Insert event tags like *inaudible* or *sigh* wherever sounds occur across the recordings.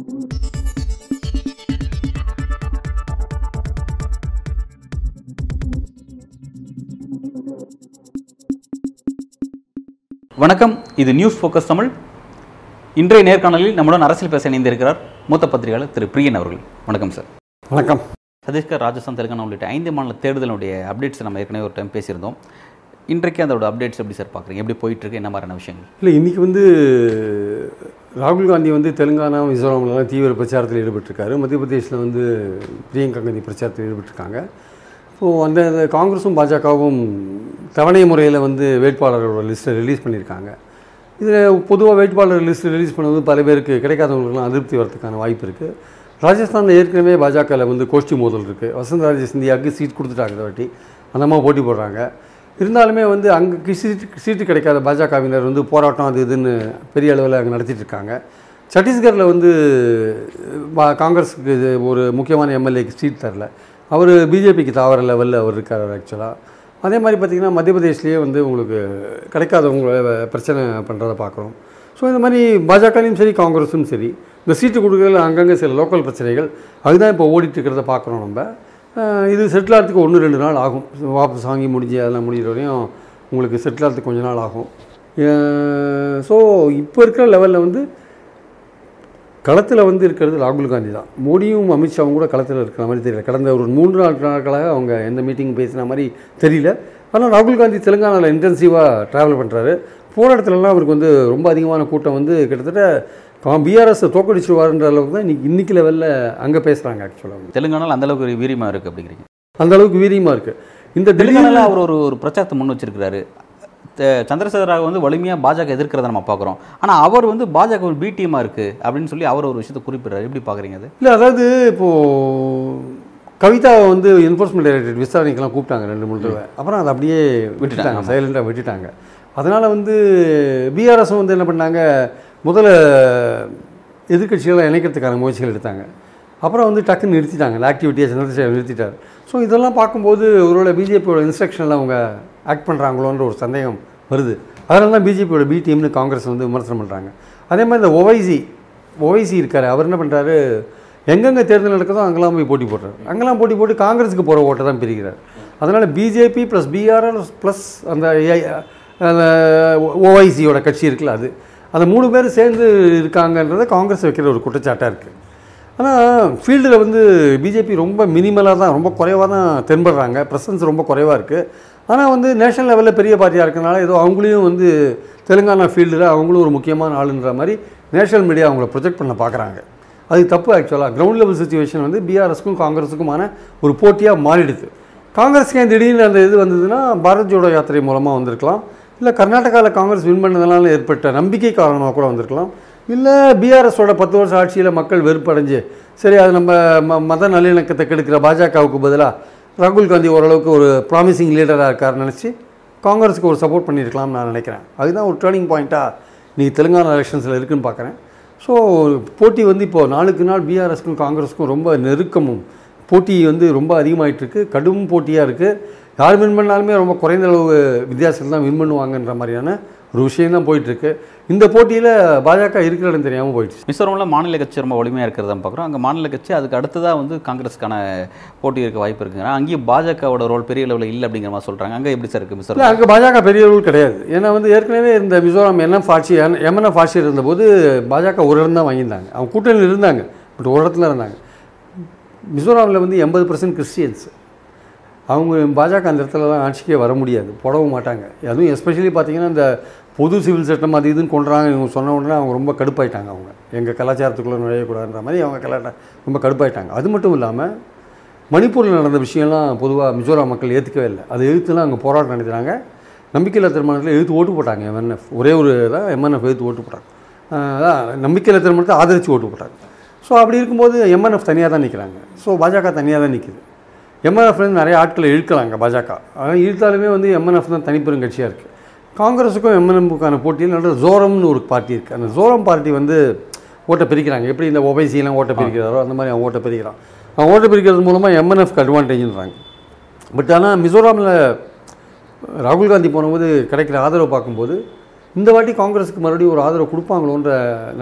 வணக்கம். இது news focus Tamil. இன்றைய நேர்காணலில் நம்முடன் அரசியல் பேச இணைந்திருக்கிறார் மூத்த பத்திரிகையாளர் திரு பிரியன் அவர்கள். வணக்கம் சார் வணக்கம். சத்தீஸ்கர் ராஜஸ்தான் தெலுங்கானா உள்ளிட்ட ஐந்து மாநில தேர்தலுடைய அப்டேட்ஸ் நம்ம ஏற்கனவே ஒரு டைம் பேசியிருந்தோம். இன்றைக்கு அதோட அப்டேட்ஸ் எப்படி சார் பார்க்குறீங்க எப்படி போயிட்டு இருக்கு? என்ன மாதிரியான விஷயங்கள்? இல்லை இன்றைக்கி வந்து ராகுல் காந்தி வந்து தெலுங்கானா மிசோரம்லாம் தீவிர பிரச்சாரத்தில் ஈடுபட்டிருக்காரு. மத்திய பிரதேசில் வந்து பிரியங்கா காந்தி பிரச்சாரத்தில் ஈடுபட்டிருக்காங்க. இப்போது அந்த அந்த காங்கிரஸும் பாஜகவும் தவணை முறையில் வந்து வேட்பாளரோட லிஸ்ட்டை ரிலீஸ் பண்ணியிருக்காங்க. இதில் பொதுவாக வேட்பாளர் லிஸ்ட் ரிலீஸ் பண்ணது பல பேருக்கு கிடைக்காதவங்களுக்குலாம் அதிருப்தி வரதுக்கான வாய்ப்பு இருக்குது ராஜஸ்தானில் ஏற்கனவே பாஜகவில் வந்து கோஷ்டி மோதல் இருக்குது வசந்தராஜ சிந்தியாவுக்கு சீட் கொடுத்துட்டாங்க இந்த வாட்டி. அந்தமாக போட்டி போடுறாங்க. இருந்தாலுமே வந்து அங்கே சீட்டு சீட்டு கிடைக்காத பாஜகவினர் வந்து போராட்டம் அது இதுன்னு பெரிய அளவில் அங்கே நடத்திட்டு இருக்காங்க. சத்தீஸ்கரில் வந்து காங்கிரஸுக்கு இது ஒரு முக்கியமான எம்எல்ஏக்கு சீட் தரல. அவர் பிஜேபிக்கு தாவர லெவலில் அவர் இருக்கார் ஆக்சுவலாக அதே மாதிரி பார்த்திங்கன்னா மத்திய பிரதேஷ்லேயே வந்து உங்களுக்கு கிடைக்காதவங்க பிரச்சனை பண்ணுறதை பார்க்குறோம் ஸோ இந்த மாதிரி பாஜகலையும் சரி காங்கிரஸும் சரி இந்த சீட்டு கொடுக்குறதுல அங்கங்கே சில லோக்கல் பிரச்சனைகள் அதுதான் இப்போ ஓடிட்டு இருக்கிறத பார்க்குறோம் நம்ம. இது செட்டில் ஆகிறதுக்கு ஒன்று ரெண்டு நாள் ஆகும். வாபஸ் வாங்கி முடிஞ்சு அதெல்லாம் முடிகிற வரையும் உங்களுக்கு செட்டில் ஆகிறதுக்கு கொஞ்ச நாள் ஆகும். ஸோ இப்போ இருக்கிற லெவலில் வந்து களத்தில் வந்து இருக்கிறது ராகுல் காந்தி தான். மோடியும் அமித்ஷாவும் கூட களத்தில் இருக்கிற மாதிரி தெரியல. கடந்த ஒரு மூன்று நாள் நாட்களாக அவங்க எந்த மீட்டிங் பேசின மாதிரி தெரியல. ஆனால் ராகுல் காந்தி தெலுங்கானாவில் இன்டென்சிவாக ட்ராவல் பண்ணுறாரு போராட்டத்துலலாம் அவருக்கு வந்து ரொம்ப அதிகமான கூட்டம் வந்து கிட்டத்தட்ட பிஆர்எஸ் தோக்கடிச்சிருவாருன்ற அளவுக்கு தான் இன்னைக்கு இன்னைக்கு லெவலில் அங்கே பேசுகிறாங்க ஆக்சுவலாக தெலுங்கானால அந்த அளவுக்கு ஒரு வீரியமாக இருக்குது அப்படிங்கிறீங்க. அந்த அளவுக்கு வீரியமாக இருக்குது இந்த தெலுங்கானால அவர் ஒரு ஒரு பிரச்சாரத்தை முன் வச்சிருக்கிறாரு. த- சந்திரசேகர ராவ் வந்து வலிமையாக பாஜக எதிர்க்கிறத நம்ம பார்க்குறோம். ஆனால் அவர் வந்து பாஜக ஒரு பி டீமாக இருக்குது அப்படின்னு சொல்லி அவர் ஒரு விஷயத்தை குறிப்பிடுறாரு. எப்படி பார்க்குறீங்க அது? இல்லை அதாவது இப்போது கவிதாவை வந்து என்ஃபோர்ஸ்மெண்ட் டைரக்டரேட் விசாரணைக்கெல்லாம் கூப்பிட்டாங்க ரெண்டு மூணு தடவை. அப்புறம் அதை அப்படியே விட்டுட்டாங்க. சைலண்டாக விட்டுட்டாங்க. அதனால் வந்து பிஆர்எஸும் வந்து என்ன பண்ணாங்க? முதல்ல எதிர்கட்சிகளை இணைக்கிறதுக்கான முயற்சிகள் எடுத்தாங்க. அப்புறம் வந்து டக்குன்னு நிறுத்திட்டாங்க. ஆக்டிவிட்டியை சந்திரசேகர் நிறுத்திட்டார். ஸோ இதெல்லாம் பார்க்கும்போது ஒருவேளை பிஜேபியோட இன்ஸ்ட்ரக்ஷனில் அவங்க ஆக்ட் பண்ணுறாங்களோன்ற ஒரு சந்தேகம் வருது. அதனால தான் பிஜேபியோட பி டீம்னு காங்கிரஸ் வந்து விமர்சனம் பண்ணுறாங்க அதே மாதிரி இந்த ஒவைசி ஒவைசி இருக்கார். அவர் என்ன பண்ணுறாரு எங்கெங்கே தேர்தல் நடக்குதோ அங்கெல்லாம் போய் போட்டி போடுறாரு. அங்கெல்லாம் போட்டி போட்டு காங்கிரஸுக்கு போகிற ஓட்டை தான் பிரிக்கிறார். அதனால் பிஜேபி ப்ளஸ் பிஆர்எல் ப்ளஸ் அந்த அந்த ஓஐசியோட கட்சி இருக்குல்ல அது. அந்த மூணு பேர் சேர்ந்து இருக்காங்கன்றத காங்கிரஸ் வைக்கிற ஒரு குற்றச்சாட்டாக இருக்குது ஆனால் ஃபீல்டில் வந்து பிஜேபி ரொம்ப மினிமலாக தான் ரொம்ப குறைவாக தான் தென்படுறாங்க. ப்ரெசன்ஸ் ரொம்ப குறைவாக இருக்குது ஆனால் வந்து நேஷனல் லெவலில் பெரிய பார்ட்டியாக இருக்கனால ஏதோ அவங்களையும் வந்து தெலுங்கானா ஃபீல்டில் அவங்களும் ஒரு முக்கியமான ஆளுன்ற மாதிரி நேஷனல் மீடியா அவங்கள ப்ரொஜெக்ட் பண்ண பார்க்குறாங்க அது தப்பு ஆக்சுவலாக கிரவுண்ட் லெவல் சுச்சுவேஷன் வந்து பிஆர்எஸ்க்கும் காங்கிரஸுக்குமான ஒரு போட்டியாக மாறிடுது. காங்கிரஸ்க்கு திடீர்னு அந்த இது வந்ததுன்னா பாரத் ஜோடோ யாத்திரை மூலமாக வந்திருக்கலாம். இல்லை கர்நாடகாவில் காங்கிரஸ் வின் பண்ணதுனால ஏற்பட்ட நம்பிக்கை காரணமாக கூட வந்திருக்கலாம். இல்லை பிஆர்எஸோட பத்து வருஷம் ஆட்சியில் மக்கள் வெறுப்படைஞ்சு சரி அது நம்ம ம மத நல்லிணக்கத்தை கெடுக்கிற பாஜகவுக்கு பதிலாக ராகுல் காந்தி ஓரளவுக்கு ஒரு ப்ராமிசிங் லீடராக இருக்காருன்னு நினச்சி காங்கிரஸுக்கு ஒரு சப்போர்ட் பண்ணியிருக்கலாம்னு நான் நினைக்கிறேன். அதுதான் ஒரு டேர்னிங் பாயிண்ட்டாக நீங்கள் தெலுங்கானா எலெக்ஷன்ஸில் இருக்குன்னு பார்க்குறேன் ஸோ போட்டி வந்து இப்போது நாளுக்கு நாள் பிஆர்எஸ்க்கும் காங்கிரஸுக்கும் ரொம்ப நெருக்கமும் போட்டி வந்து ரொம்ப அதிகமாகிட்டு இருக்குது கடும் போட்டியாக இருக்குது யார் வின் பண்ணாலுமே ரொம்ப குறைந்த அளவு வித்தியாசத்தில் தான் வின் பண்ணுவாங்கன்ற மாதிரியான ஒரு விஷயம் தான் போயிட்டுருக்கு. இந்த போட்டியில் பாஜக இருக்கிற இடம் தெரியாமல் போயிடுச்சு. மிசோரமில் மாநில கட்சி ரொம்ப வலிமையாக இருக்கிறத பார்க்குறோம் அங்கே மாநில கட்சி அதுக்கு அடுத்ததாக வந்து காங்கிரஸுக்கான போட்டி இருக்க வாய்ப்பு இருக்குங்க அங்கேயும் பாஜகவோட ரோல் பெரிய லெவலில் இல்லை அப்படிங்கிற மாதிரி சொல்கிறாங்க அங்கே எப்படி சார் இருக்குது மிசோரம் அங்கே பாஜக பெரிய ரூல் கிடையாது. ஏன்னா வந்து ஏற்கனவே இந்த மிசோரம் என்எஃப் ஆட்சி எம்என்எஃப் ஆட்சி இருந்தபோது பாஜக ஒரு இடம் தான் வாங்கியிருந்தாங்க. அவங்க கூட்டணியில் இருந்தாங்க. பட் ஒரு இடத்துல இருந்தாங்க. மிசோராமில் வந்து எண்பது பர்சன்ட் கிறிஸ்டியன்ஸ். அவங்க பாஜக அந்த இடத்துலலாம் ஆட்சிக்கே வர முடியாது. போடவும் மாட்டாங்க. அதுவும் எஸ்பெஷலி பார்த்தீங்கன்னா இந்த பொது சிவில் சட்டம் அது இதுன்னு கொண்டுறாங்க. இவங்க சொன்ன உடனே அவங்க ரொம்ப கடுப்பாயிட்டாங்க அவங்க. எங்கள் கலாச்சாரத்துக்குள்ளே நுழையக்கூடாதுன்ற மாதிரி அவங்க கலாட்ட ரொம்ப கடுப்பாயிட்டாங்க. அது மட்டும் இல்லாமல் மணிப்பூரில் நடந்த விஷயம்லாம் பொதுவாக மிசோரம் மக்கள் ஏற்றுக்கவே இல்லை. அதை எதிர்த்துலாம் அங்கே போராட்டம் நடத்துகிறாங்க நம்பிக்கையில்லா திருமணத்தில் எழுத்து ஓட்டு போட்டாங்க எம்என்எஃப் ஒரே ஒரு தான் எம்என்எஃப் எழுத்து ஓட்டு போட்டாங்க. அதான் நம்பிக்கையில்லா திருமணத்தை ஆதரித்து ஓட்டு போட்டாங்க. ஸோ அப்படி இருக்கும்போது எம்என்எஃப் தனியாக தான் நிற்கிறாங்க ஸோ பாஜக தனியாக தான் நிற்கிது எம்என்எஃப்லேருந்து நிறைய ஆட்களை இழுக்கலாங்க பாஜக. ஆனால் இழுத்தாலுமே வந்து எம்என்எஃப் தான் தனிப்பெரும் கட்சியாக இருக்குது காங்கிரஸுக்கும் எம்என்எம்முக்கான போட்டியில் நல்ல ஜோரம்னு ஒரு பார்ட்டி இருக்குது அந்த ஜோரம் பார்ட்டி வந்து ஓட்டை பிரிக்கிறாங்க. எப்படி இந்த ஒபைசியெலாம் ஓட்டை பிரிக்கிறாரோ அந்த மாதிரி அவன் ஓட்டை பிரிக்கிறான் அவன் ஓட்டை பிரிக்கிறது மூலமாக எம்என்எஃப்க்கு அட்வான்டேஜ்ன்றாங்க பட் ஆனால் மிசோராமில் ராகுல் காந்தி போனபோது கிடைக்கிற ஆதரவு பார்க்கும்போது இந்த வாட்டி காங்கிரஸுக்கு மறுபடியும் ஒரு ஆதரவு கொடுப்பாங்களோன்ற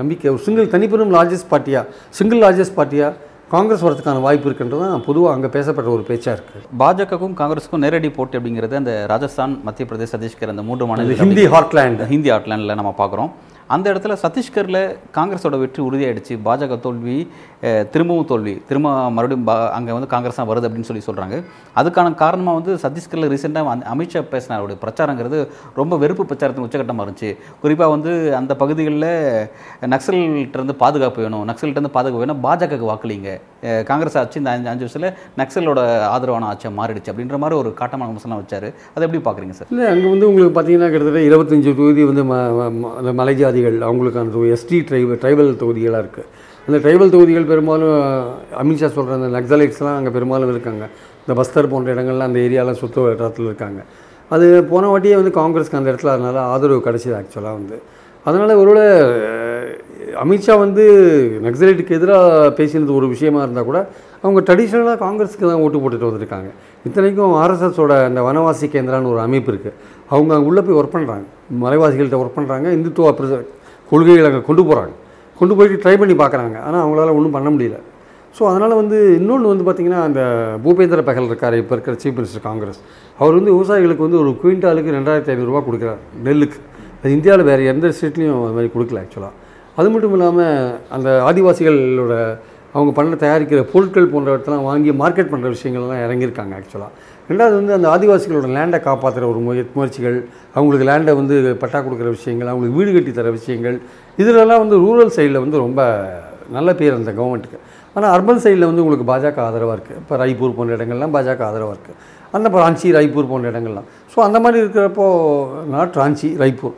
நம்பிக்கை. ஒரு சிங்கிள் தனிப்பெரும் லார்ஜஸ்ட் பார்ட்டியாக சிங்கிள் லார்ஜஸ்ட் பார்ட்டியாக காங்கிரஸ் வரதுக்கான வாய்ப்பு இருக்குன்றது தான் பொதுவாக அங்கே பேசப்பட்ட ஒரு பேச்சாக இருக்குது பாஜகவுக்கும் காங்கிரஸுக்கும் நேரடி போட்டி அப்படிங்கிறது அந்த ராஜஸ்தான் மத்திய பிரதேஷ் சத்தீஸ்கர் அந்த மூன்று மாநில ஹிந்தி ஹார்ட்லேண்ட் ஹிந்தி ஆட்லாண்டில் நம்ம பார்க்குறோம். அந்த இடத்துல சத்தீஸ்கரில் காங்கிரஸோட வெற்றி உறுதியாயிடுச்சு. பாஜக தோல்வி திரும்பவும் தோல்வி. திரும்ப மறுபடியும் அங்கே வந்து காங்கிரஸ் தான் வருது அப்படின்னு சொல்லி சொல்கிறாங்க அதுக்கான காரணமாக வந்து சத்தீஸ்கரில் ரீசெண்டாக அமித்ஷா பேசினார். அவருடைய பிரச்சாரங்கிறது ரொம்ப வெறுப்பு பிரச்சாரத்தின் உச்சகட்டமாக இருந்துச்சு. குறிப்பாக வந்து அந்த பகுதிகளில் நக்சல்கிட்டருந்து பாதுகாப்பு வேணும். நக்சல்கிட்டருந்து பாதுகாப்பு வேணும். பாஜகவுக்கு வாக்களிங்க. காங்கிரஸ் ஆட்சி இந்த அஞ்சு அஞ்சு வருஷத்தில் நக்சலோட ஆதரவான ஆட்சியாக மாறிடுச்சு அப்படின்ற மாதிரி ஒரு காட்டமான விமர்சனம் வச்சார். அதை எப்படி பார்க்குறீங்க சார்? இல்லை அங்கே வந்து உங்களுக்கு பார்த்தீங்கன்னா கிட்டத்தட்ட இருபத்தஞ்சு தொகுதி வந்து ம ம- அந்த மலை ஜாதிகள் அவங்களுக்கான எஸ்டி ட்ரைபல் ட்ரைபல் தொகுதிகளாக இருக்குது அந்த ட்ரைபல் தொகுதிகள் பெரும்பாலும் அமித்ஷா சொல்கிற அந்த நக்சலைட்ஸ்லாம் அங்கே பெரும்பாலும் இருக்காங்க. இந்த பஸ்தர் போன்ற இடங்கள்லாம் அந்த ஏரியாலாம் சுற்று வட்டாரத்தில் இருக்காங்க. அது போன வாட்டியே வந்து காங்கிரஸ்க்கு அந்த இடத்துல அதனால ஆதரவு கிடச்சிது ஆக்சுவலாக வந்து. அதனால் ஒருவேளை அமித்ஷா வந்து நக்சலைட்டுக்கு எதிராக பேசினது ஒரு விஷயமா இருந்தால் கூட அவங்க ட்ரெடிஷ்னலாக காங்கிரஸுக்கு தான் ஓட்டு போட்டுட்டு வந்திருக்காங்க. இத்தனைக்கும் ஆர்எஸ்எஸோட அந்த வனவாசி கேந்திரான்னு ஒரு அமைப்பு இருக்குது அவங்க அங்கே உள்ளே போய் ஒர்க் பண்ணுறாங்க மலைவாசிகள்கிட்ட ஒர்க் பண்ணுறாங்க இந்துத்துவ பிர- கொள்கைகளை அங்கே கொண்டு போகிறாங்க கொண்டு போயிட்டு ட்ரை பண்ணி பார்க்குறாங்க. ஆனால் அவங்களால ஒன்றும் பண்ண முடியல. ஸோ அதனால் வந்து இன்னொன்று வந்து பார்த்திங்கன்னா அந்த பூபேந்திர பகல் இருக்கார் இப்போ இருக்கிற சீஃப் மினிஸ்டர் காங்கிரஸ் அவர் வந்து விவசாயிகளுக்கு வந்து ஒரு குவிண்டாலுக்கு ரெண்டாயிரத்தி ஐநூறுரூவா கொடுக்குறார் நெல்லுக்கு. அது இந்தியாவில் வேறு எந்த ஸ்டேட்லேயும் அது மாதிரி கொடுக்கல ஆக்சுவலாக அது மட்டும் இல்லாமல் அந்த ஆதிவாசிகளோட அவங்க பண்ண தயாரிக்கிற பொருட்கள் போன்றவற்றெல்லாம் வாங்கி மார்க்கெட் பண்ணுற விஷயங்கள்லாம் இறங்கியிருக்காங்க ஆக்சுவலாக ரெண்டாவது வந்து அந்த ஆதிவாசிகளோட லேண்டை காப்பாற்றுற ஒரு முய முயற்சிகள் அவங்களுக்கு லேண்டை வந்து பட்டா கொடுக்குற விஷயங்கள் அவங்களுக்கு வீடு கட்டி தர விஷயங்கள் இதிலெல்லாம் வந்து ரூரல் சைடில் வந்து ரொம்ப நல்ல பேர் அந்த கவர்மெண்ட்டுக்கு ஆனால் அர்பன் சைடில் வந்து உங்களுக்கு பாஜக ஆதரவாக இருக்குது இப்போ ராய்ப்பூர் போன்ற இடங்கள்லாம் பாஜக ஆதரவாக இருக்குது அந்த இப்போ ராஞ்சி ராய்ப்பூர் போன்ற இடங்கள்லாம். ஸோ அந்த மாதிரி இருக்கிறப்போ நாட் ராஞ்சி ராய்ப்பூர்.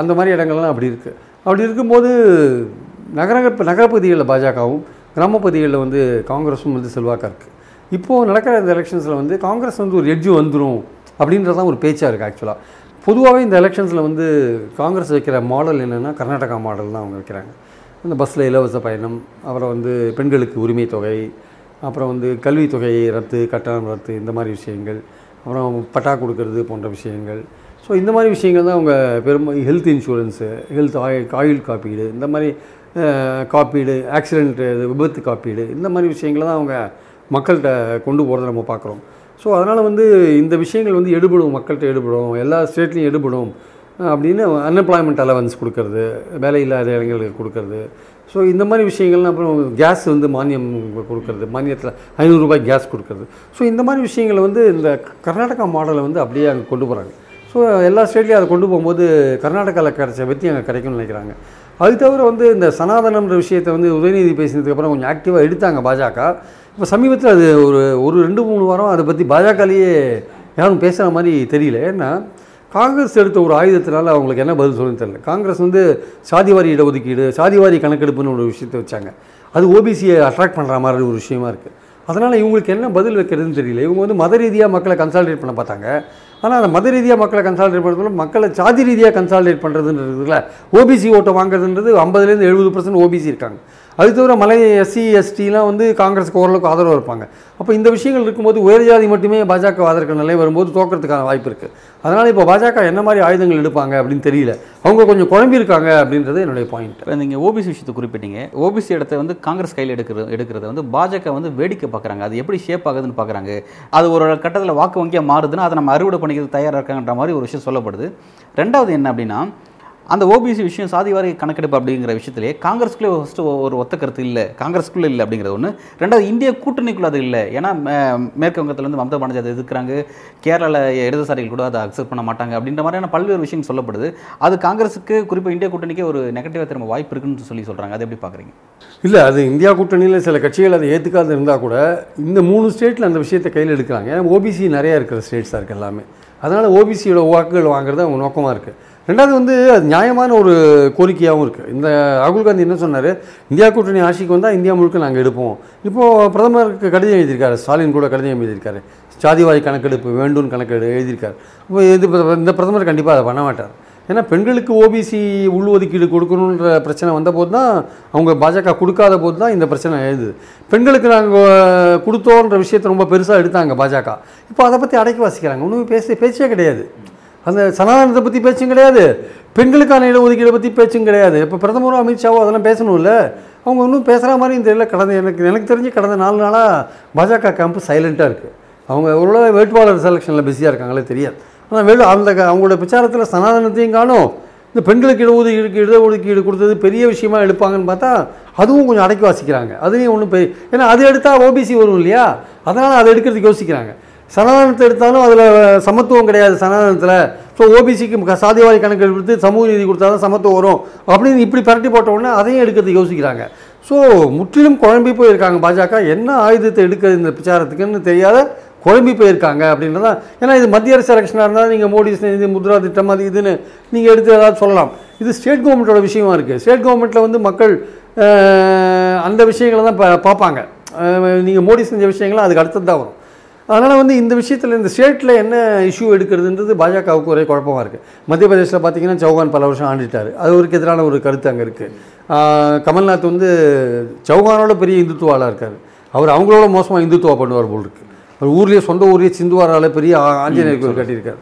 அந்த மாதிரி இடங்கள்லாம் அப்படி இருக்குது அப்படி இருக்கும்போது நகர நகரப்பகுதிகளில் பாஜகவும் கிராமப்பகுதிகளில் வந்து காங்கிரஸும் வந்து செல்வாக்காக இருக்குது இப்போது நடக்கிற இந்த எலெக்ஷன்ஸில் வந்து காங்கிரஸ் வந்து ஒரு எட்ஜு வந்துடும் அப்படின்றதான் ஒரு பேச்சாக இருக்குது ஆக்சுவலாக பொதுவாகவே இந்த எலெக்ஷன்ஸில் வந்து காங்கிரஸ் வைக்கிற மாடல் என்னென்னா கர்நாடகா மாடல் தான் அவங்க வைக்கிறாங்க. இந்த பஸ்ஸில் இலவச பயணம் அப்புறம் வந்து பெண்களுக்கு உரிமை தொகை அப்புறம் வந்து கல்வித் தொகையை ரத்து கட்டணம் ரத்து இந்த மாதிரி விஷயங்கள் அப்புறம் பட்டா கொடுக்கறது போன்ற விஷயங்கள். ஸோ இந்த மாதிரி விஷயங்கள் தான் அவங்க பெரும் ஹெல்த் இன்சூரன்ஸு ஹெல்த் ஆயில் ஆயுள் காப்பீடு இந்த மாதிரி காப்பீடு ஆக்சிடென்ட் விபத்து காப்பீடு இந்த மாதிரி விஷயங்களை தான் அவங்க மக்கள்கிட்ட கொண்டு போகிறத நம்ம பார்க்குறோம். ஸோ அதனால் வந்து இந்த விஷயங்கள் வந்து எடுபடும் மக்கள்கிட்ட எடுபடும் எல்லா ஸ்டேட்லேயும் எடுபடும் அப்படின்னு அன்எம்ப்ளாய்மெண்ட் அலவன்ஸ் கொடுக்கறது வேலை இல்லாத இளைஞர்களுக்கு கொடுக்கறது. ஸோ இந்த மாதிரி விஷயங்கள்லாம் அப்புறம் கேஸ் வந்து மானியம் கொடுக்கறது மானியத்தில் ஐநூறுரூபாய் கேஸ் கொடுக்கறது. ஸோ இந்த மாதிரி விஷயங்களை வந்து இந்த கர்நாடகா மாடலை வந்து அப்படியே அங்கே கொண்டு போகிறாங்க ஸோ எல்லா ஸ்டேட்லேயும் அதை கொண்டு போகும்போது கர்நாடகாவில் கிடைச்ச வெற்றி அங்கே கிடைக்கும்னு நினைக்கிறாங்க. அது தவிர வந்து இந்த சனாதனம்ன்ற விஷயத்தை வந்து உதயநிதி பேசினதுக்கப்புறம் கொஞ்சம் ஆக்டிவாக எடுத்தாங்க பாஜக. இப்போ சமீபத்தில் அது ஒரு ஒரு ரெண்டு மூணு வாரம் அதை பற்றி பாஜகலேயே யாரும் பேசுகிற மாதிரி தெரியல. ஏன்னா காங்கிரஸ் எடுத்த ஒரு ஆயுதத்தினால அவங்களுக்கு என்ன பதில் சொல்லணும்னு தெரியல. காங்கிரஸ் வந்து சாதிவாரி இடஒதுக்கீடு சாதிவாரி கணக்கெடுப்புன்னு ஒரு விஷயத்தை வச்சாங்க. அது ஓபிசியை அட்ராக்ட் பண்ணுற மாதிரி ஒரு விஷயமா இருக்குது அதனால் இவங்களுக்கு என்ன பதில் வைக்கிறதுன்னு தெரியல. இவங்க வந்து மத ரீதியாக மக்களை கன்சால்டேட் பண்ண பார்த்தாங்க. ஆனால் அந்த மத ரீதியாக மக்களை கன்சால்டேட் பண்ணுறதுல மக்களை சாதி ரீதியாக கன்சால்டேட் பண்ணுறதுன்றதுல ஓபிசி ஓட்டை வாங்குறதுன்றது ஐம்பதுலேருந்து எழுபது பர்சன்ட் ஓபிசி இருக்காங்க. அது தவிர மலை எஸ்சி எஸ்டிலாம் வந்து காங்கிரஸுக்கு ஓரளவுக்கு ஆதரவு இருப்பாங்க. அப்போ இந்த விஷயங்கள் இருக்கும்போது உயர் ஜாதி மட்டுமே பாஜக ஆதரவு நிலை வரும்போது தோக்கிறதுக்கான வாய்ப்பு இருக்குது அதனால் இப்போ பாஜக என்ன மாதிரி ஆயுதங்கள் எடுப்பாங்க அப்படின்னு தெரியல. அவங்க கொஞ்சம் குழம்பி இருக்காங்க அப்படின்றது என்னுடைய பாயிண்ட் இப்போ நீங்கள் ஓபிசி விஷயத்தை குறிப்பிட்டீங்க. ஓபிசி இடத்த வந்து காங்கிரஸ் கையில் எடுக்கிறது எடுக்கிறத வந்து பாஜக வந்து வேடிக்கை பார்க்குறாங்க அது எப்படி ஷேப் ஆகுதுன்னு பார்க்குறாங்க அது ஒரு கட்டத்தில் வாக்கு வங்கியாக மாறுதுன்னா அதை நம்ம அறுவடை பண்ணிக்கிறது தயாராக இருக்காங்கன்ற மாதிரி ஒரு விஷயம் சொல்லப்படுது. ரெண்டாவது என்ன அப்படின்னா அந்த ஓபிசி விஷயம் சாதிவாரி கணக்கெடுப்பு அப்படிங்கிற விஷயத்திலே காங்கிரஸ்குள்ளே ஃபஸ்ட்டு ஒரு ஒத்த கருத்து இல்லை. காங்கிரஸ்குள்ளே இல்லை அப்படிங்கிறது ஒன்று ரெண்டாவது இந்திய கூட்டணிக்குள்ள அது இல்லை. ஏன்னா மே- மேற்கு வங்கத்திலேருந்து மம்தா பானர்ஜி அதை எதிர்க்கிறாங்க. கேரளாவில் இடதுசாரிகள் கூட அதை அக்செப்ட் பண்ண மாட்டாங்க அப்படின்ற மாதிரியான பல்வேறு விஷயங்கள் சொல்லப்படுது. அது காங்கிரஸுக்கு குறிப்பாக இந்திய கூட்டணிக்கே ஒரு நெகட்டிவாக திரும்ப வாய்ப்பு இருக்குன்னு சொல்லி சொல்கிறாங்க அதை எப்படி பார்க்குறீங்க? இல்லை அது இந்தியா கூட்டணியில் சில கட்சிகள் அதை ஏற்றுக்காது இருந்தால் கூட இந்த மூணு ஸ்டேட்டில் அந்த விஷயத்தை கையில் எடுக்கிறாங்க. ஏன்னா ஓபிசி நிறையா இருக்கிற ஸ்டேட்ஸாக இருக்குது எல்லாமே. அதனால் ஓபிசியோட வாக்குகள் வாங்குறது அவங்க நோக்கமாக இருக்குது ரெண்டாவது வந்து அது நியாயமான ஒரு கோரிக்கையாகவும் இருக்குது இந்த ராகுல் காந்தி என்ன சொன்னார்? இந்தியா கூட்டணி ஆட்சிக்கு வந்தால் இந்தியா முழுக்க நாங்கள் எடுப்போம். இப்போது பிரதமருக்கு கடிதம் எழுதியிருக்காரு. ஸ்டாலின் கூட கடிதம் எழுதியிருக்காரு. சாதிவாரி கணக்கெடுப்பு வேண்டும் கணக்கெடு எழுதியிருக்காரு. இப்போ இது இந்த பிரதமர் கண்டிப்பாக அதை பண்ண மாட்டார். ஏன்னா பெண்களுக்கு ஓபிசி உள்ஒதுக்கீடு கொடுக்கணுன்ற பிரச்சனை வந்தபோது தான் அவங்க பாஜக கொடுக்காத போது தான் இந்த பிரச்சனை எழுது. பெண்களுக்கு நாங்கள் கொடுத்தோன்ற விஷயத்தை ரொம்ப பெருசாக எடுத்தாங்க பாஜக. இப்போ அதை பற்றி அடைக்க வாசிக்கிறாங்க ஒன்றும் பேச பேச்சே கிடையாது. அந்த சனாதனத்தை பற்றி பேச்சும் கிடையாது. பெண்களுக்கான இடஒதுக்கீடு பற்றி பேச்சும் கிடையாது. இப்போ பிரதமரும் அமித்ஷாவோ அதெல்லாம் பேசணும்ல. அவங்க ஒன்றும் பேசுகிற மாதிரியும் தெரியல கடந்த எனக்கு எனக்கு தெரிஞ்சு கடந்த நாலு நாளாக பாஜக கேம்ப் சைலண்ட்டாக இருக்குது அவங்க ஒரு வேட்பாளர் செலெக்ஷனில் பிஸியாக இருக்காங்களே தெரியாது. ஆனால் வேலு அந்த அவங்களோட பிரச்சாரத்தில் சனாதனத்தையும் காணும். இந்த பெண்களுக்கு இடஒதுக்கீடு இடஒதுக்கீடு கொடுத்தது பெரிய விஷயமா எடுப்பாங்கன்னு பார்த்தா அதுவும் கொஞ்சம் அடக்கி வாசிக்கிறாங்க. அதுலேயும் ஒன்றும் பெரிய ஏன்னா அது எடுத்தால் ஓபிசி வரும் இல்லையா? அதனால் அதை எடுக்கிறதுக்கு யோசிக்கிறாங்க. சனாதனத்தை எடுத்தாலும் அதில் சமத்துவம் கிடையாது சனாதனத்தில். ஸோ ஓபிசிக்கு சாதிவாரி கணக்கு எடுத்து சமூக நீதி கொடுத்தா தான் சமத்துவம் வரும். அப்படின்னு இப்படி பரட்டி போட்ட உடனே அதையும் எடுக்கிறது யோசிக்கிறாங்க. ஸோ முற்றிலும் குழம்பி போயிருக்காங்க பாஜக. என்ன ஆயுதத்தை எடுக்கிறது இந்த பிரச்சாரத்துக்குன்னு தெரியாத குழம்பி போயிருக்காங்க அப்படின்றதான். ஏன்னா இது மத்திய அரசு எலெக்ஷனாக இருந்தால் நீங்கள் மோடி இது முத்ரா திட்டம் அது இதுன்னு நீங்கள் எடுத்து ஏதாவது சொல்லலாம். இது ஸ்டேட் கவர்மெண்ட்டோட விஷயமா இருக்குது ஸ்டேட் கவர்மெண்ட்டில் வந்து மக்கள் அந்த விஷயங்களை தான் பார்ப்பாங்க. நீங்கள் மோடி செஞ்ச விஷயங்கள்லாம் அதுக்கு அடுத்தது தான் வரும். அதனால் வந்து இந்த விஷயத்தில் இந்த ஸ்டேட்டில் என்ன இஷ்யூ எடுக்கிறதுன்றது பாஜகவுக்கு ஒரே குழப்பமாக இருக்குது மத்திய பிரதேசில் பார்த்தீங்கன்னா சௌகான் பல வருஷம் ஆண்டுட்டார். அது ஒரு எதிரான ஒரு கருத்து அங்கே இருக்குது கமல்நாத் வந்து சௌகானோட பெரிய இந்துத்துவாளாக இருக்கார். அவர் அவங்களோட மோசமாக இந்துத்துவா பண்ணுவார் போல் இருக்கு. அவர் ஊர்லேயே சொந்த ஊர்லேயே சிந்துவாரால பெரிய ஆஞ்சநேயர் கோயில் கட்டியிருக்காரு.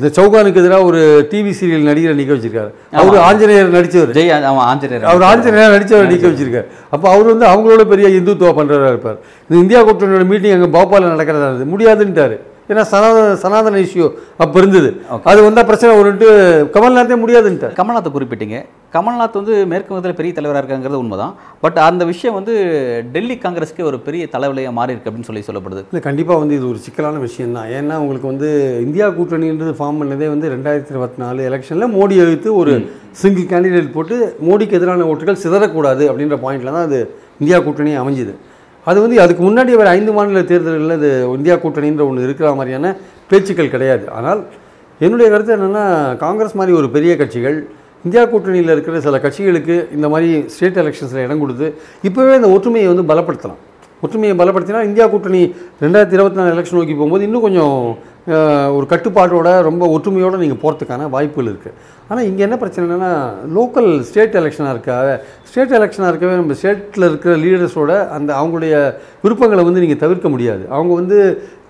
இந்த சௌகானுக்கு எதிராக ஒரு டிவி சீரியல் நடிகரை நிற்க வச்சிருக்காரு. அவர் ஆஞ்சநேயர் நடித்தவர் ஜெய் ஆஞ்சநேயர். அவர் ஆஞ்சநேயர் நடிச்சவர் நிற்க வச்சிருக்காரு. அப்போ அவர் வந்து அவங்களோட பெரிய இந்துத்துவா பண்ணுறவராக இருப்பார். இந்த இந்தியா கூட்டணியோட மீட்டிங் அங்கே போபாலில் நடக்கிறதா இருந்தது. முடியாதுன்ட்டாரு. ஏன்னா சனாதன சனாதன இஷ்யூ அப்போ இருந்தது. அது வந்தால் பிரச்சனை வரும்ட்டு கமல்நாத்தே முடியாதுன்ட்டார் கமல்நாத்தை குறிப்பிட்டீங்க. கமல்நாத் வந்து மேற்கு வங்கத்தில் பெரிய தலைவராக இருக்காங்கிறது உண்மைதான். பட் அந்த விஷயம் வந்து டெல்லி காங்கிரஸ்க்கு ஒரு பெரிய தலைவலியாக மாறி இருக்கு அப்படின்னு சொல்லி சொல்லப்படுது. இல்லை கண்டிப்பாக வந்து இது ஒரு சிக்கலான விஷயம் தான். ஏன்னா உங்களுக்கு வந்து இந்தியா கூட்டணின்றது ஃபார்ம் பண்ணதே வந்து ரெண்டாயிரத்தி இருபத்தி நாலு எலெக்ஷனில் மோடி எழுத்து ஒரு சிங்கிள் கேண்டிடேட் போட்டு மோடிக்கு எதிரான ஓட்டுகள் சிதறக்கூடாது அப்படின்ற பாயிண்டில் தான் அது இந்தியா கூட்டணி அமைஞ்சுது. அது வந்து அதுக்கு முன்னாடி வர ஐந்து மாநில தேர்தல்களில் இது இந்தியா கூட்டணின்ற ஒன்று இருக்கிற மாதிரியான பேச்சுக்கள் கிடையாது. ஆனால் என்னுடைய கருத்து என்னென்னா காங்கிரஸ் மாதிரி ஒரு பெரிய கட்சிகள் இந்தியா கூட்டணியில் இருக்கிற சில கட்சிகளுக்கு இந்த மாதிரி ஸ்டேட் எலெக்ஷன்ஸில் இடம் கொடுத்து இப்போவே இந்த ஒற்றுமையை வந்து பலப்படுத்தலாம். ஒற்றுமையை பலப்படுத்தினா இந்தியா கூட்டணி ரெண்டாயிரத்தி இருபத்தி நாலு எலெக்ஷன் நோக்கி போகும்போது இன்னும் கொஞ்சம் ஒரு கட்டுப்பாட்டோட ரொம்ப ஒற்றுமையோடு நீங்கள் போகிறதுக்கான வாய்ப்புகள் இருக்குது ஆனால் இங்கே என்ன பிரச்சனை என்னென்னா லோக்கல் ஸ்டேட் எலெக்ஷனாக இருக்காவே ஸ்டேட் எலெக்ஷனாக இருக்கவே நம்ம ஸ்டேட்டில் இருக்கிற லீடர்ஸோட அந்த அவங்களுடைய விருப்பங்களை வந்து நீங்கள் தவிர்க்க முடியாது. அவங்க வந்து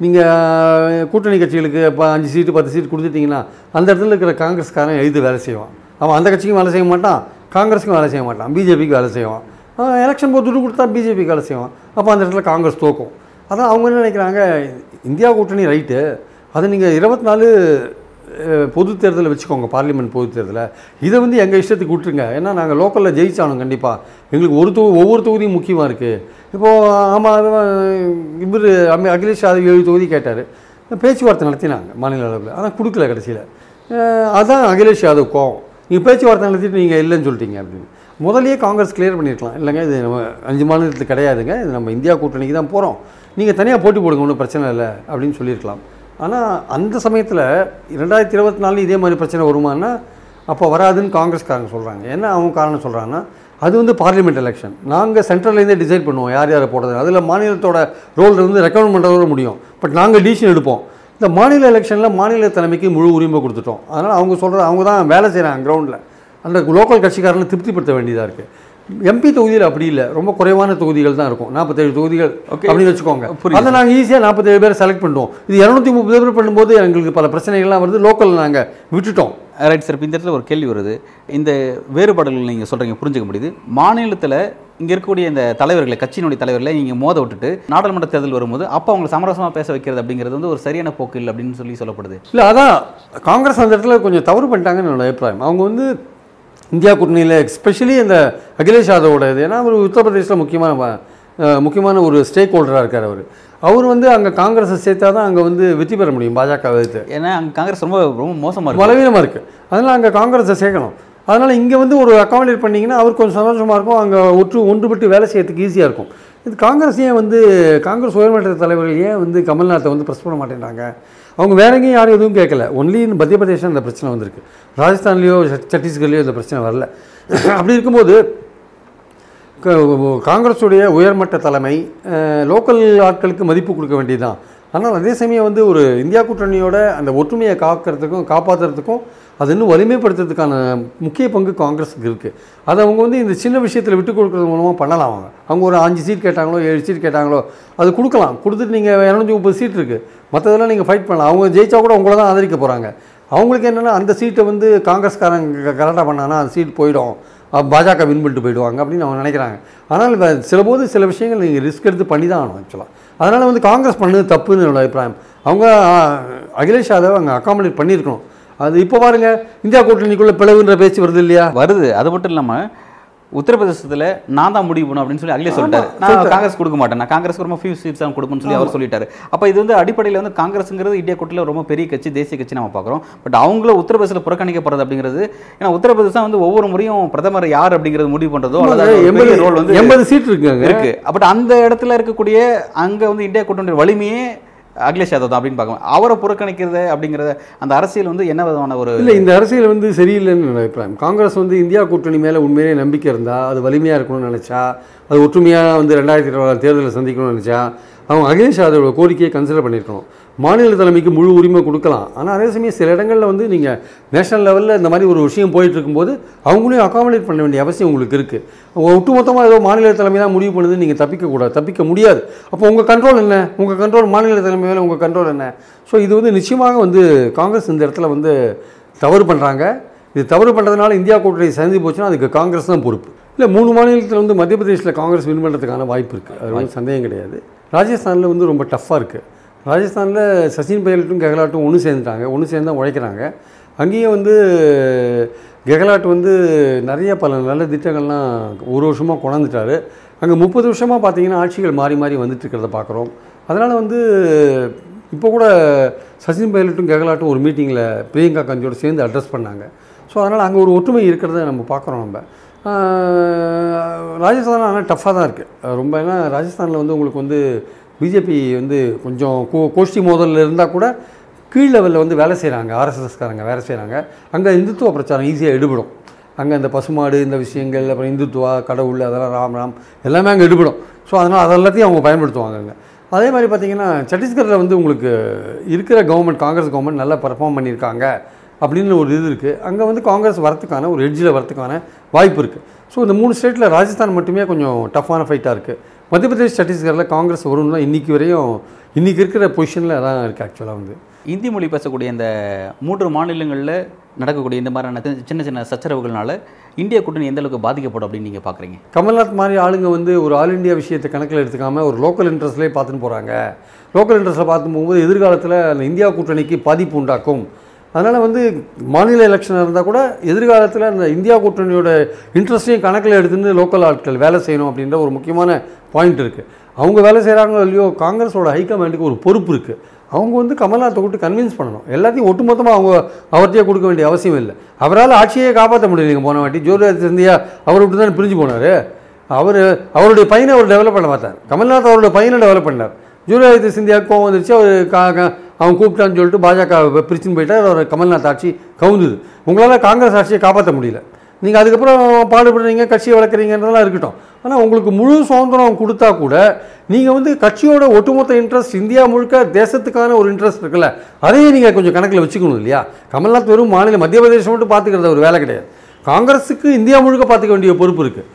நீங்கள் கூட்டணி கட்சிகளுக்கு இப்போ அஞ்சு சீட்டு பத்து சீட்டு கொடுத்துட்டீங்கன்னா அந்த இடத்துல இருக்கிற காங்கிரஸ்காரன் எழுதி வேலை செய்வான். அவன் அந்த கட்சிக்கும் வேலை செய்ய மாட்டான் காங்கிரஸுக்கும் வேலை செய்ய மாட்டான் பிஜேபிக்கு வேலை செய்வான். எலெக்ஷன் போது துட்டு கொடுத்தா பிஜேபிக்கு வேலை செய்வான். அப்போ அந்த இடத்துல காங்கிரஸ் தோக்கும். அதான் அவங்க என்ன நினைக்கிறாங்க இந்தியா கூட்டணி ரைட்டு அதை நீங்கள் இருபத்தி நாலு பொது தேர்தலை வச்சுக்கோங்க பார்லிமெண்ட் பொது தேர்தலை இதை வந்து எங்கள் இஷ்டத்துக்கு விட்டுருங்க. ஏன்னா நாங்கள் லோக்கலில் ஜெயிச்சானோம் கண்டிப்பாக எங்களுக்கு ஒரு தொகு ஒவ்வொரு தொகுதியும் முக்கியமாக இருக்குது இப்போது ஆமாம் இவர் அகிலேஷ் யாதவ் ஏழு தொகுதி கேட்டார். பேச்சுவார்த்தை நடத்தினாங்க மாநில அளவில். ஆனால் கொடுக்கல கடைசியில். அதுதான் அகிலேஷ் யாதவ் கோவம். நீங்கள் பேச்சுவார்த்தை நடத்திட்டு நீங்கள் இல்லைன்னு சொல்லிட்டீங்க அப்படின்னு. முதல்லயே காங்கிரஸ் கிளியர் பண்ணியிருக்கலாம் இல்லைங்க இது நம்ம அஞ்சு மாநிலத்தில் கிடையாதுங்க. இது நம்ம இந்தியா கூட்டணிக்கு தான் போகிறோம் நீங்கள் தனியாக போட்டி போடுங்க ஒன்றும் பிரச்சனை இல்லை அப்படின்னு சொல்லியிருக்கலாம் ஆனால் அந்த சமயத்தில் ரெண்டாயிரத்தி இருபத்தி நாலு இதே மாதிரி பிரச்சனை வருமானா அப்போ வராதுன்னு காங்கிரஸ்காரங்க சொல்கிறாங்க என்ன அவங்க காரணம் சொல்கிறாங்கன்னா அது வந்து பார்லிமெண்ட் எலெக்ஷன் நாங்கள் சென்ட்ரல்லேருந்தே டிசைட் பண்ணுவோம் யார் யாரை போடுறது. அதில் மாநிலத்தோட ரோல் வந்து ரெக்கமெண்ட் பண்ணுறதோட முடியும். பட் நாங்கள் டிசிஷன் எடுப்போம். இந்த மாநில எலெக்ஷனில் மாநில தலைமைக்கு முழு உரிமை கொடுத்துட்டோம். அதனால் அவங்க சொல்கிற அவங்க தான் வேலை செய்கிறாங்க கிரவுண்டில் அந்த லோக்கல் கட்சிக்காரனை திருப்திப்படுத்த வேண்டியதாக இருக்குது எம்பி தொகுதியில் அப்படி இல்லை. ரொம்ப குறைவான தொகுதிகள் தான் இருக்கும். நாற்பத்தேழு தொகுதிகள். அப்படின்னு வச்சுக்கோங்க. அதை நாங்கள் ஈஸியாக நாற்பத்தேழு பேர் செலக்ட் பண்ணுவோம் இது இரநூத்தி முப்பது பேர் பண்ணும்போது எங்களுக்கு பல பிரச்சனைகள்லாம் வருது. லோக்கல் நாங்கள் விட்டுட்டோம். ரைட் சார் இப்போ இந்த இடத்துல ஒரு கேள்வி வருது. இந்த வேறுபாடுகள் நீங்கள் சொல்கிறீங்க புரிஞ்சுக்க முடியுது. மாநிலத்தில் இங்கே இருக்கக்கூடிய இந்த தலைவர்களை கட்சியினுடைய தலைவர்களை நீங்கள் மோத விட்டுட்டு நாடாளுமன்ற தேர்தல் வரும்போது அப்போ அவங்களை சமரசமாக பேச வைக்கிறது அப்படிங்கிறது வந்து ஒரு சரியான போக்கு இல்லை அப்படின்னு சொல்லி சொல்லப்படுது. இல்லை அதான் காங்கிரஸ் அந்த இடத்துல கொஞ்சம் தவறு பண்ணிட்டாங்கன்னு என்னோட அபிப்பிராயம். அவங்க வந்து இந்தியா கூட்டணியில் எஸ்பெஷலி இந்த அகிலேஷ் யாதவோட இது. ஏன்னா அவர் உத்தரப்பிரதேசில் முக்கியமான முக்கியமான ஒரு ஸ்டேக் ஹோல்டராக இருக்கார் அவர். அவர் வந்து அங்கே காங்கிரஸை சேர்த்தா தான் அங்கே வந்து வெற்றி பெற முடியும் பாஜக எதிர்த்து. ஏன்னா அங்கே காங்கிரஸ் ரொம்ப ரொம்ப மோசமாக இருக்கு. பலவீனமாக இருக்குது அதனால் அங்கே காங்கிரஸை சேர்க்கணும். அதனால் இங்கே வந்து ஒரு அக்காமடேட் பண்ணிங்கன்னா அவருக்கு கொஞ்சம் சந்தோஷமாக இருக்கும். அங்கே ஒற்று ஒன்றுபட்டு வேலை செய்யறதுக்கு ஈஸியாக இருக்கும். இது காங்கிரஸ் ஏன் வந்து காங்கிரஸ் உயர்மட்ட தலைவர்கள் ஏன் வந்து கமல்நாத்தை வந்து ப்ரெஸ் பண்ண மாட்டேங்கிறாங்க அவங்க வேற எங்கேயும் யாரும் எதுவும் கேட்கல. ஒன்லி மத்திய பிரதேசம் அந்த பிரச்சனை வந்திருக்கு. ராஜஸ்தான்லேயோ சத்தீஸ்கர்லேயோ இந்த பிரச்சனை வரல. *laughs* அப்படி இருக்கும்போது க- காங்கிரஸுடைய உயர்மட்ட தலைமை லோக்கல் ஆட்களுக்கு மதிப்பு கொடுக்க வேண்டியதுதான். ஆனால் அதே சமயம் வந்து ஒரு இந்தியா கூட்டணியோட அந்த ஒற்றுமையை காக்கிறதுக்கும் காப்பாற்றுறதுக்கும் அது இன்னும் வலிமைப்படுத்துறதுக்கான முக்கிய பங்கு காங்கிரஸுக்கு இருக்குது அதை அவங்க வந்து இந்த சின்ன விஷயத்தில் விட்டு கொடுக்குறது மூலமாக பண்ணலாம் அவங்க. அவங்க ஒரு அஞ்சு சீட் கேட்டாங்களோ ஏழு சீட் கேட்டாங்களோ அது கொடுக்கலாம். கொடுத்துட்டு நீங்கள் இரநூத்தி முப்பது சீட் இருக்குது மற்றதெல்லாம் நீங்கள் ஃபைட் பண்ணலாம். அவங்க ஜெயிச்சா கூட உங்களை தான் ஆதரிக்க போகிறாங்க அவங்களுக்கு என்னென்னா அந்த சீட்டை வந்து காங்கிரஸ்காரங்க கரெக்டாக பண்ணானா அந்த சீட் போயிடும். பாஜக வின் பண்ணிட்டு போயிடுவாங்க அப்படின்னு அவங்க நினைக்கிறாங்க. ஆனால் சில போது சில விஷயங்கள் நீங்கள் ரிஸ்க் எடுத்து பண்ணி தான் ஆகணும் ஆக்சுவலாக அதனால் வந்து காங்கிரஸ் பண்ணது தப்புன்னு என்னோட அபிப்பிராயம். அவங்க அகிலேஷ் யாதவ் அங்கே அகாமடேட் பண்ணியிருக்கணும். அது இப்போ பாருங்க இந்தியா கூட்டணிக்குள்ளே பிளவுன்ற பேச்சு வருது இல்லையா? வருது. அது மட்டும் இல்லாமல் உத்தரப்பிரதேசத்துல நான் தான் முடிவு பண்ணும் அப்படின்னு சொல்லி அகிலே சொல்லிட்டாரு. நான் காங்கிரஸ் கொடுக்க மாட்டேன். நான் காங்கிரஸ் ரொம்ப ஃபியூ சீட்ஸ் தான் கொடுப்பேன்னு சொல்லி அவர் சொல்லிட்டாரு. அப்ப இது வந்து அடிப்படையில் வந்து காங்கிரஸ்ங்கிறது இந்தியா கூட்டணியில் ரொம்ப பெரிய கட்சி தேசிய கட்சி நம்ம பார்க்குறோம். பட் அவங்கள உத்தரப்பிரதேசத்தில் புறக்கணிக்கப்படுறது அப்படிங்கிறது ஏன்னா உத்தரப்பிரதேசம் வந்து ஒவ்வொரு முறையும் பிரதமர் யார் அப்படிங்கிறது முடிவு பண்றதோ அல்லது எண்பது ரோல் வந்து எண்பது சீட் இருக்குங்க. இருக்கு. பட் அந்த இடத்துல இருக்கக்கூடிய அங்க வந்து இந்தியா கூட்டணி வலிமையே அகிலேஷ் யாதவ் தான் அப்படின்னு பார்க்கணும். அவரை புறக்கணிக்கிறது அப்படிங்கிறத அந்த அரசியல் வந்து என்ன விதமான ஒரு இல்லை இந்த அரசியல் வந்து சரியில்லைன்னு அபிப்பிராயம். காங்கிரஸ் வந்து இந்தியா கூட்டணி மேலே உண்மையிலே நம்பிக்கை இருந்தால் அது வலிமையாக இருக்கணும்னு நினச்சா அது ஒற்றுமையாக வந்து ரெண்டாயிரத்தி இருபது தேர்தலில் சந்திக்கணும்னு நினச்சா அவங்க அகிலேஷ் யாதவோட கோரிக்கையை கன்சிடர் பண்ணியிருக்கணும். மாநில தலைமைக்கு முழு உரிமை கொடுக்கலாம். ஆனால் அதே சமயம் சில இடங்களில் வந்து நீங்கள் நேஷனல் லெவலில் இந்த மாதிரி ஒரு விஷயம் போயிட்டு இருக்கும்போது அவங்களையும் அகாமடேட் பண்ண வேண்டிய அவசியம் உங்களுக்கு இருக்குது ஒட்டுமொத்தமாக ஏதோ மாநில தலைமை தான் முடிவு பண்ணுது நீங்கள் தப்பிக்கக்கூடாது தப்பிக்க முடியாது. அப்போ உங்கள் கண்ட்ரோல் என்ன? உங்கள் கண்ட்ரோல் மாநில தலைமை மேலே உங்கள் கண்ட்ரோல் என்ன? ஸோ இது வந்து நிச்சயமாக வந்து காங்கிரஸ் இந்த இடத்துல வந்து தவறு பண்ணுறாங்க இது தவறு பண்ணுறதுனால இந்தியா கூட்டணி சந்தி போச்சுன்னா அதுக்கு காங்கிரஸ் தான் பொறுப்பு. இல்லை மூணு மாநிலத்தில் வந்து மத்திய பிரதேசில் காங்கிரஸ் வின் பண்ணுறதுக்கான வாய்ப்பு இருக்குது அது வந்து சந்தேகம் கிடையாது. ராஜஸ்தானில் வந்து ரொம்ப டஃப்பாக இருக்குது ராஜஸ்தானில் சச்சின் பைலட்டும் கெகலாட்டும் ஒன்று சேர்ந்துட்டாங்க. ஒன்று சேர்ந்து தான் உழைக்கிறாங்க. அங்கேயும் வந்து கெகலாட் வந்து நிறைய பல நல்ல திட்டங்கள்லாம் ஒரு வருஷமாக கொண்டாந்துட்டார். அங்கே முப்பது வருஷமாக பார்த்தீங்கன்னா ஆட்சிகள் மாறி மாறி வந்துட்டு இருக்கிறத பார்க்குறோம் அதனால் வந்து இப்போ கூட சச்சின் பைலட்டும் கெகலாட்டும் ஒரு மீட்டிங்கில் பிரியங்கா காந்தியோட சேர்ந்து அட்ரஸ் பண்ணாங்க. ஸோ அதனால் அங்கே ஒரு ஒற்றுமை இருக்கிறத நம்ம பார்க்குறோம் நம்ம. ராஜஸ்தான் ஆனால் டஃப்பாக தான் இருக்குது ரொம்ப ஏன்னா ராஜஸ்தானில் வந்து உங்களுக்கு வந்து பிஜேபி வந்து கொஞ்சம் கோ கோஷ்டி மோதலில் இருந்தால் கூட கீழ் லெவலில் வந்து வேலை செய்கிறாங்க ஆர்எஸ்எஸ்காரங்க வேலை செய்கிறாங்க அங்கே இந்துத்துவ பிரச்சாரம் ஈஸியாக எடுபடும். அங்கே இந்த பசுமாடு இந்த விஷயங்கள் அப்புறம் இந்துத்துவா கடவுள் அதெல்லாம் ராம் ராம் எல்லாமே அங்கே எடுபடும். ஸோ அதனால் அதெல்லாத்தையும் அவங்க பயன்படுத்துவாங்க அங்கே. அதே மாதிரி பார்த்தீங்கன்னா சத்தீஸ்கரில் வந்து உங்களுக்கு இருக்கிற கவர்மெண்ட் காங்கிரஸ் கவர்மெண்ட் நல்லா பர்ஃபார்ம் பண்ணியிருக்காங்க அப்படின்னு ஒரு இது இருக்குது அங்கே வந்து காங்கிரஸ் வரத்துக்கான ஒரு எட்ஜில் வரத்துக்கான வாய்ப்பு இருக்குது ஸோ இந்த மூணு ஸ்டேட்டில் ராஜஸ்தான் மட்டுமே கொஞ்சம் டஃப்பான ஃபைட்டாக இருக்குது மத்திய பிரதேஷ் சத்தீஸ்கரில் காங்கிரஸ் வரும்னு இன்றைக்கி வரையும் இன்றைக்கி இருக்கிற பொசிஷனில் அதான் இருக்குது ஆக்சுவலாக வந்து. இந்தி மொழி பேசக்கூடிய இந்த மூன்று மாநிலங்களில் நடக்கக்கூடிய இந்த மாதிரியான சின்ன சின்ன சச்சரவுகள்னால இந்திய கூட்டணி எந்த அளவுக்கு பாதிக்கப்படும் அப்படின்னு நீங்கள் பார்க்குறீங்க கமல்நாத் மாதிரி ஆளுங்க வந்து ஒரு ஆல் இந்தியா விஷயத்தை கணக்கில் எடுத்துக்காம ஒரு லோக்கல் இன்ட்ரெஸ்ட்லேயே பார்த்துன்னு போகிறாங்க லோக்கல் இன்ட்ரெஸ்ட்டில் பார்த்து போகும்போது எதிர்காலத்தில் அந்த இந்தியா கூட்டணிக்கு பாதிப்பு உண்டாக்கும். அதனால் வந்து மாநில எலெக்ஷன் இருந்தால் கூட எதிர்காலத்தில் அந்த இந்தியா கூட்டணியோட இன்ட்ரெஸ்ட்டையும் கணக்கில் எடுத்துன்னு லோக்கல் ஆட்கள் வேலை செய்யணும் அப்படின்ற ஒரு முக்கியமான பாயிண்ட் இருக்குது அவங்க வேலை செய்கிறாங்களோ இல்லையோ காங்கிரஸோட ஹைகமாண்டுக்கு ஒரு பொறுப்பு இருக்குது அவங்க வந்து கமல்நாத்தை கூப்பிட்டு கன்வின்ஸ் பண்ணணும். எல்லாத்தையும் ஒட்டுமொத்தமாக அவங்க அவர்கிட்டயே கொடுக்க வேண்டிய அவசியம் இல்லை. அவரால் ஆட்சியை காப்பாற்ற முடியலைங்க போன வாட்டி. ஜோதிராஜ் சிந்தியா அவர் விட்டு தான் பிரிஞ்சு போனார்? அவர் அவருடைய பையனை அவர் டெவலப் பண்ண பார்த்தார். கமல்நாத் அவருடைய பையனை டெவலப் பண்ணார். ஜூலியாதித்ய சிந்தியா கோவம் வந்துருச்சு. அவர் கா அவன் கூப்பிட்டான்னு சொல்லிட்டு பாஜக பிரிச்சுன்னு போயிட்டார். அவர் கமல்நாத் ஆட்சி கவுந்தது. உங்களால் காங்கிரஸ் ஆட்சியை காப்பாற்ற முடியல. நீங்கள் அதுக்கப்புறம் பாடுபடுறீங்க கட்சியை வளர்க்குறீங்கன்றதெல்லாம் இருக்கட்டும். ஆனால் உங்களுக்கு முழு சுதந்திரம் கொடுத்தா கூட நீங்கள் வந்து கட்சியோட ஒட்டுமொத்த இன்ட்ரெஸ்ட் இந்தியா முழுக்க தேசத்துக்கான ஒரு இன்ட்ரெஸ்ட் இருக்குல்ல அதையே நீங்கள் கொஞ்சம் கணக்கில் வச்சுக்கணும் இல்லையா? கமல்நாத் வெறும் மாநில மத்திய பிரதேசம் மட்டும் பார்த்துக்கிறத ஒரு வேலை கிடையாது. காங்கிரஸுக்கு இந்தியா முழுக்க பார்த்துக்க வேண்டிய பொறுப்பு இருக்குது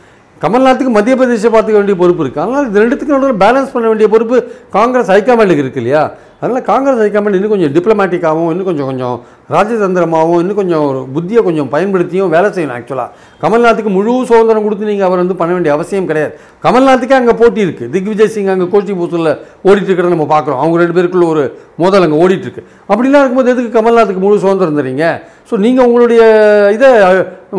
கமல்நாத்துக்கு மத்திய பிரதேசம் பார்த்துக்க வேண்டிய பொறுப்பு இருக்குது அதனால் இது ரெண்டுத்துக்கு நடுவில் பேலன்ஸ் பண்ண வேண்டிய பொறுப்பு காங்கிரஸ் ஹைகமாண்டுக்கு இருக்கு இல்லையா? அதனால் காங்கிரஸ் ஹைகமாண்ட் இன்னும் கொஞ்சம் டிப்ளமேட்டிக்காகவும் இன்னும் கொஞ்சம் கொஞ்சம் ராஜதந்திரமாகவும் இன்னும் கொஞ்சம் ஒரு புத்தியை கொஞ்சம் பயன்படுத்தியும் வேலை செய்யணும் ஆக்சுவலாக கமல்நாத்துக்கு முழு சுதந்திரம் கொடுத்து நீங்கள் அவர் வந்து பண்ண வேண்டிய அவசியம் கிடையாது. கமல்நாத்துக்கே அங்கே போட்டி இருக்குது திக்விஜய் சிங் அங்கே கோச்சி பூசலில் ஓடிட்டு இருக்கிறத நம்ம பார்க்குறோம். அவங்க ரெண்டு பேருக்குள்ள ஒரு மோதல் அங்கே ஓடிட்டுருக்கு அப்படிலாம் இருக்கும்போது எதுக்கு கமல்நாத்துக்கு முழு சுதந்திரம் தரீங்க ஸோ நீங்கள் உங்களுடைய இதை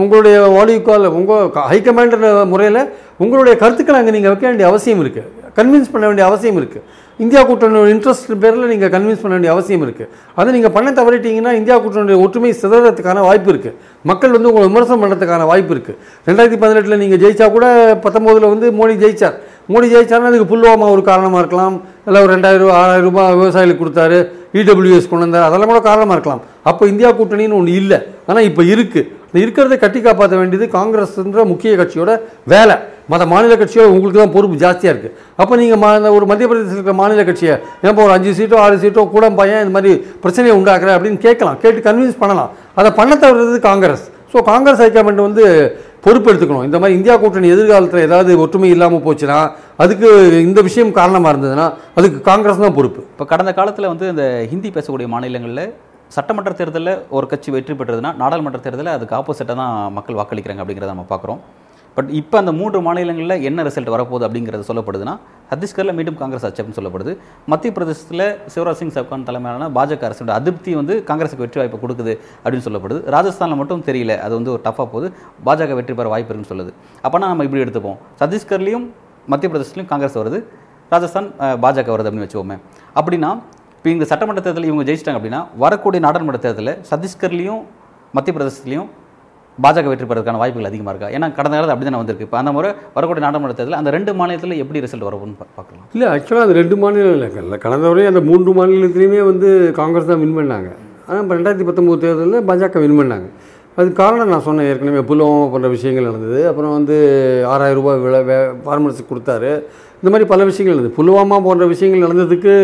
உங்களுடைய வாலிகால் உங்கள் ஹைகமாண்டர் முறையில் உங்களுடைய கருத்துக்களை அங்கே நீங்கள் வைக்க வேண்டிய அவசியம் இருக்குது கன்வின்ஸ் பண்ண வேண்டிய அவசியம் இருக்குது இந்தியா கூட்டணியோட இன்ட்ரெஸ்ட் பேரில் நீங்கள் கன்வின்ஸ் பண்ண வேண்டிய அவசியம் இருக்குது அதை நீங்கள் பண்ண தவறிட்டீங்கன்னா இந்தியா கூட்டணியுடைய ஒற்றுமை சிதறதுக்கான வாய்ப்பு இருக்குது மக்கள் வந்து உங்களை விமர்சனம் பண்ணுறதுக்கான வாய்ப்பு இருக்குது ரெண்டாயிரத்தி பதினெட்டில் நீங்கள் ஜெயிச்சா கூட பத்தொம்போதில் வந்து மோடி ஜெயிச்சார். மோடி ஜெயிச்சாருன்னா அதுக்கு புல்வாமா ஒரு காரணமாக இருக்கலாம். இல்லை ஒரு ரெண்டாயிரம் ரூபா ஆறாயிரம் ரூபாய் விவசாயிகளுக்கு கொடுத்தாரு இடபிள்யூஎஸ் கொண்டு வந்தார். அதெல்லாம் கூட காரணமாக இருக்கலாம். அப்போ இந்தியா கூட்டணின்னு ஒன்று இல்லை. ஆனால் இப்போ இருக்குது அந்த இருக்கிறத கட்டி காப்பாற்ற வேண்டியது காங்கிரஸ்ன்ற முக்கிய கட்சியோட வேலை. மற்ற மாநில கட்சியோட உங்களுக்கு தான் பொறுப்பு ஜாஸ்தியாக இருக்குது அப்போ நீங்கள் மா இந்த ஒரு மத்திய பிரதேசத்தில் இருக்கிற மாநில கட்சியை ஏன் ஒரு அஞ்சு சீட்டோ ஆறு சீட்டோ கூட பையன் இந்த மாதிரி பிரச்சனையை உண்டாக்குற அப்படின்னு கேட்கலாம். கேட்டு கன்வின்ஸ் பண்ணலாம். அதை பண்ண தவிர்த்தது Congress. So Congress high command வந்து பொறுப்பு எடுத்துக்கணும் இந்த மாதிரி இந்தியா கூட்டணி எதிர்காலத்தில் ஏதாவது ஒற்றுமை இல்லாமல் போச்சுன்னா அதுக்கு இந்த விஷயம் காரணமாக இருந்ததுன்னா அதுக்கு காங்கிரஸ் தான் பொறுப்பு. இப்போ கடந்த காலத்தில் வந்து இந்த ஹிந்தி பேசக்கூடிய மாநிலங்களில் சட்டமன்ற தேர்தலில் ஒரு கட்சி வெற்றி பெற்றதுன்னா நாடாளுமன்ற தேர்தலில் அதுக்கு ஆப்போசிட்டாக தான் மக்கள் வாக்களிக்கிறாங்க அப்படிங்கிறத நம்ம பார்க்குறோம் பட் இப்போ அந்த மூன்று மாநிலங்களில் என்ன ரிசல்ட் வரப்போகுது அப்படிங்கிறது சொல்லப்படுதுன்னா சத்தீஸ்கரில் மீண்டும் காங்கிரஸ் அச்சப்னு அப்படின்னு சொல்லப்படுது. மத்திய பிரதேசத்தில் சிவராஜ் சிங் சவுகான் தலைமையிலான பாஜக அரசோட அதிருப்தி வந்து காங்கிரஸுக்கு வெற்றி வாய்ப்பு கொடுக்குது அப்படின்னு சொல்லப்படுது. ராஜஸ்தானில் மட்டும் தெரியல அது வந்து ஒரு டஃப்பாக போகுது. பாஜக வெற்றி பெற வாய்ப்பு இருக்குன்னு சொல்லுது. அப்போனா நம்ம இப்படி எடுத்துப்போம். சத்தீஸ்கர்லேயும் மத்திய பிரதேசத்துலையும் காங்கிரஸ் வருது ராஜஸ்தான் பாஜக வருது அப்படின்னு வச்சுக்கோமே. அப்படின்னா இப்போ இந்த சட்டமன்ற தேர்தலில் இவங்க ஜெயிச்சிட்டாங்க அப்படின்னா வரக்கூடிய நாடாளுமன்ற தேர்தலில் சத்தீஸ்கர்லேயும் மத்திய பிரதேசத்துலையும் பாஜக வெற்றி பெறதுக்கான வாய்ப்புகள் அதிகமாக இருக்கா? ஏன்னா கடந்த காலத்தில் அப்படி தானே வந்திருக்கு. இப்போ அந்த முறை வரக்கூடிய நாடாளுமன்ற தேர்தலில் அந்த ரெண்டு மாநிலத்தில் எப்படி ரிசல்ட் வரும்னு பார்க்கலாம். இல்லை ஆக்சுவலாக அது ரெண்டு மாநிலம் இல்லை. கடந்த வரையும் அந்த மூன்று மாநிலத்திலையுமே வந்து காங்கிரஸ் தான் வின் பண்ணாங்க. ஆனால் இப்போ ரெண்டாயிரத்தி பத்தொம்போது தேர்தலில் பாஜக வின் பண்ணாங்க. அதுக்கு காரணம் நான் சொன்னேன் ஏற்கனவே. புல்வாமா போன்ற விஷயங்கள் நடந்தது. அப்புறம் வந்து ஆறாயிரம் ரூபாய் விலை வே ஃபார்மர்ஸுக்கு கொடுத்தாரு. இந்த மாதிரி பல விஷயங்கள் நடந்தது. புல்வாமா போன்ற விஷயங்கள் நடந்ததுக்கு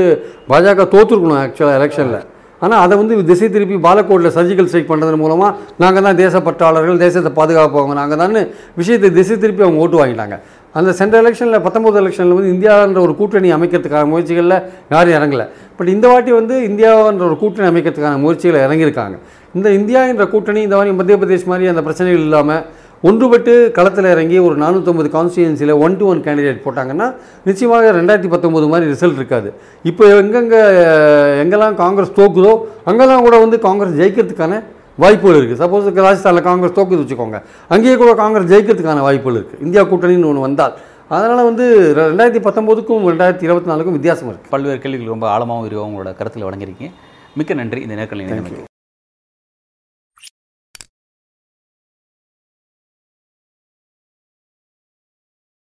பாஜக தோற்றுருக்கணும் ஆக்சுவலாக எலெக்ஷனில் ஆனால் அதை வந்து திசை திருப்பி பாலக்கோட்டில் சர்ஜிக்கல் ஸ்ட்ரைக் பண்ணுறதன் மூலமாக நாங்கள் தான் தேசப்பற்றாளர்கள் தேசத்தை பாதுகாப்பவங்க நாங்கள் தான் விஷயத்தை திசை திருப்பி அவங்க ஓட்டு வாங்கிட்டாங்க. அந்த சென்ற எலெக்ஷனில் பத்தொம்போது எலெக்ஷனில் வந்து இந்தியான்ற ஒரு கூட்டணி அமைக்கிறதுக்கான முயற்சிகளில் யாரும் இறங்கலை. பட் இந்த வாட்டி வந்து இந்தியான்ற ஒரு கூட்டணி அமைக்கிறதுக்கான முயற்சிகளை இறங்கியிருக்காங்க. இந்த இந்தியா என்ற கூட்டணி இந்த மாதிரி மத்திய பிரதேஷ் மாதிரி அந்த பிரச்சனைகள் இல்லாமல் ஒன்றுபட்டு களத்தில் இறங்கி ஒரு நானூற்றம்பது கான்ஸ்டியூன்சியில் ஒன் டு ஒன் கேண்டிடேட் போட்டாங்கன்னா நிச்சயமாக ரெண்டாயிரத்தி பத்தொம்போது மாதிரி ரிசல்ட் இருக்காது. இப்போ எங்கெங்கே எங்கெல்லாம் காங்கிரஸ் தோக்குதோ அங்கெல்லாம் கூட வந்து காங்கிரஸ் ஜெயிக்கிறதுக்கான வாய்ப்புகள் இருக்குது சப்போஸ் ராஜஸ்தானில் காங்கிரஸ் தோக்குது வச்சுக்கோங்க அங்கேயே கூட காங்கிரஸ் ஜெயிக்கிறதுக்கான வாய்ப்புகள் இருக்குது இந்தியா கூட்டணின்னு ஒன்று வந்தால் அதனால் வந்து ரெண்டாயிரத்தி பத்தொம்போதுக்கும் ரெண்டாயிரத்தி இருபத்தி நாலுக்கும் வித்தியாசம் இருக்குது பல்வேறு கேள்விகள் ரொம்ப ஆழமாகவும் விரிவாகவும் உங்களோட கருத்தில் வழங்கியிருக்கீங்க. மிக்க நன்றி. இந்த இணைந்தமைக்கு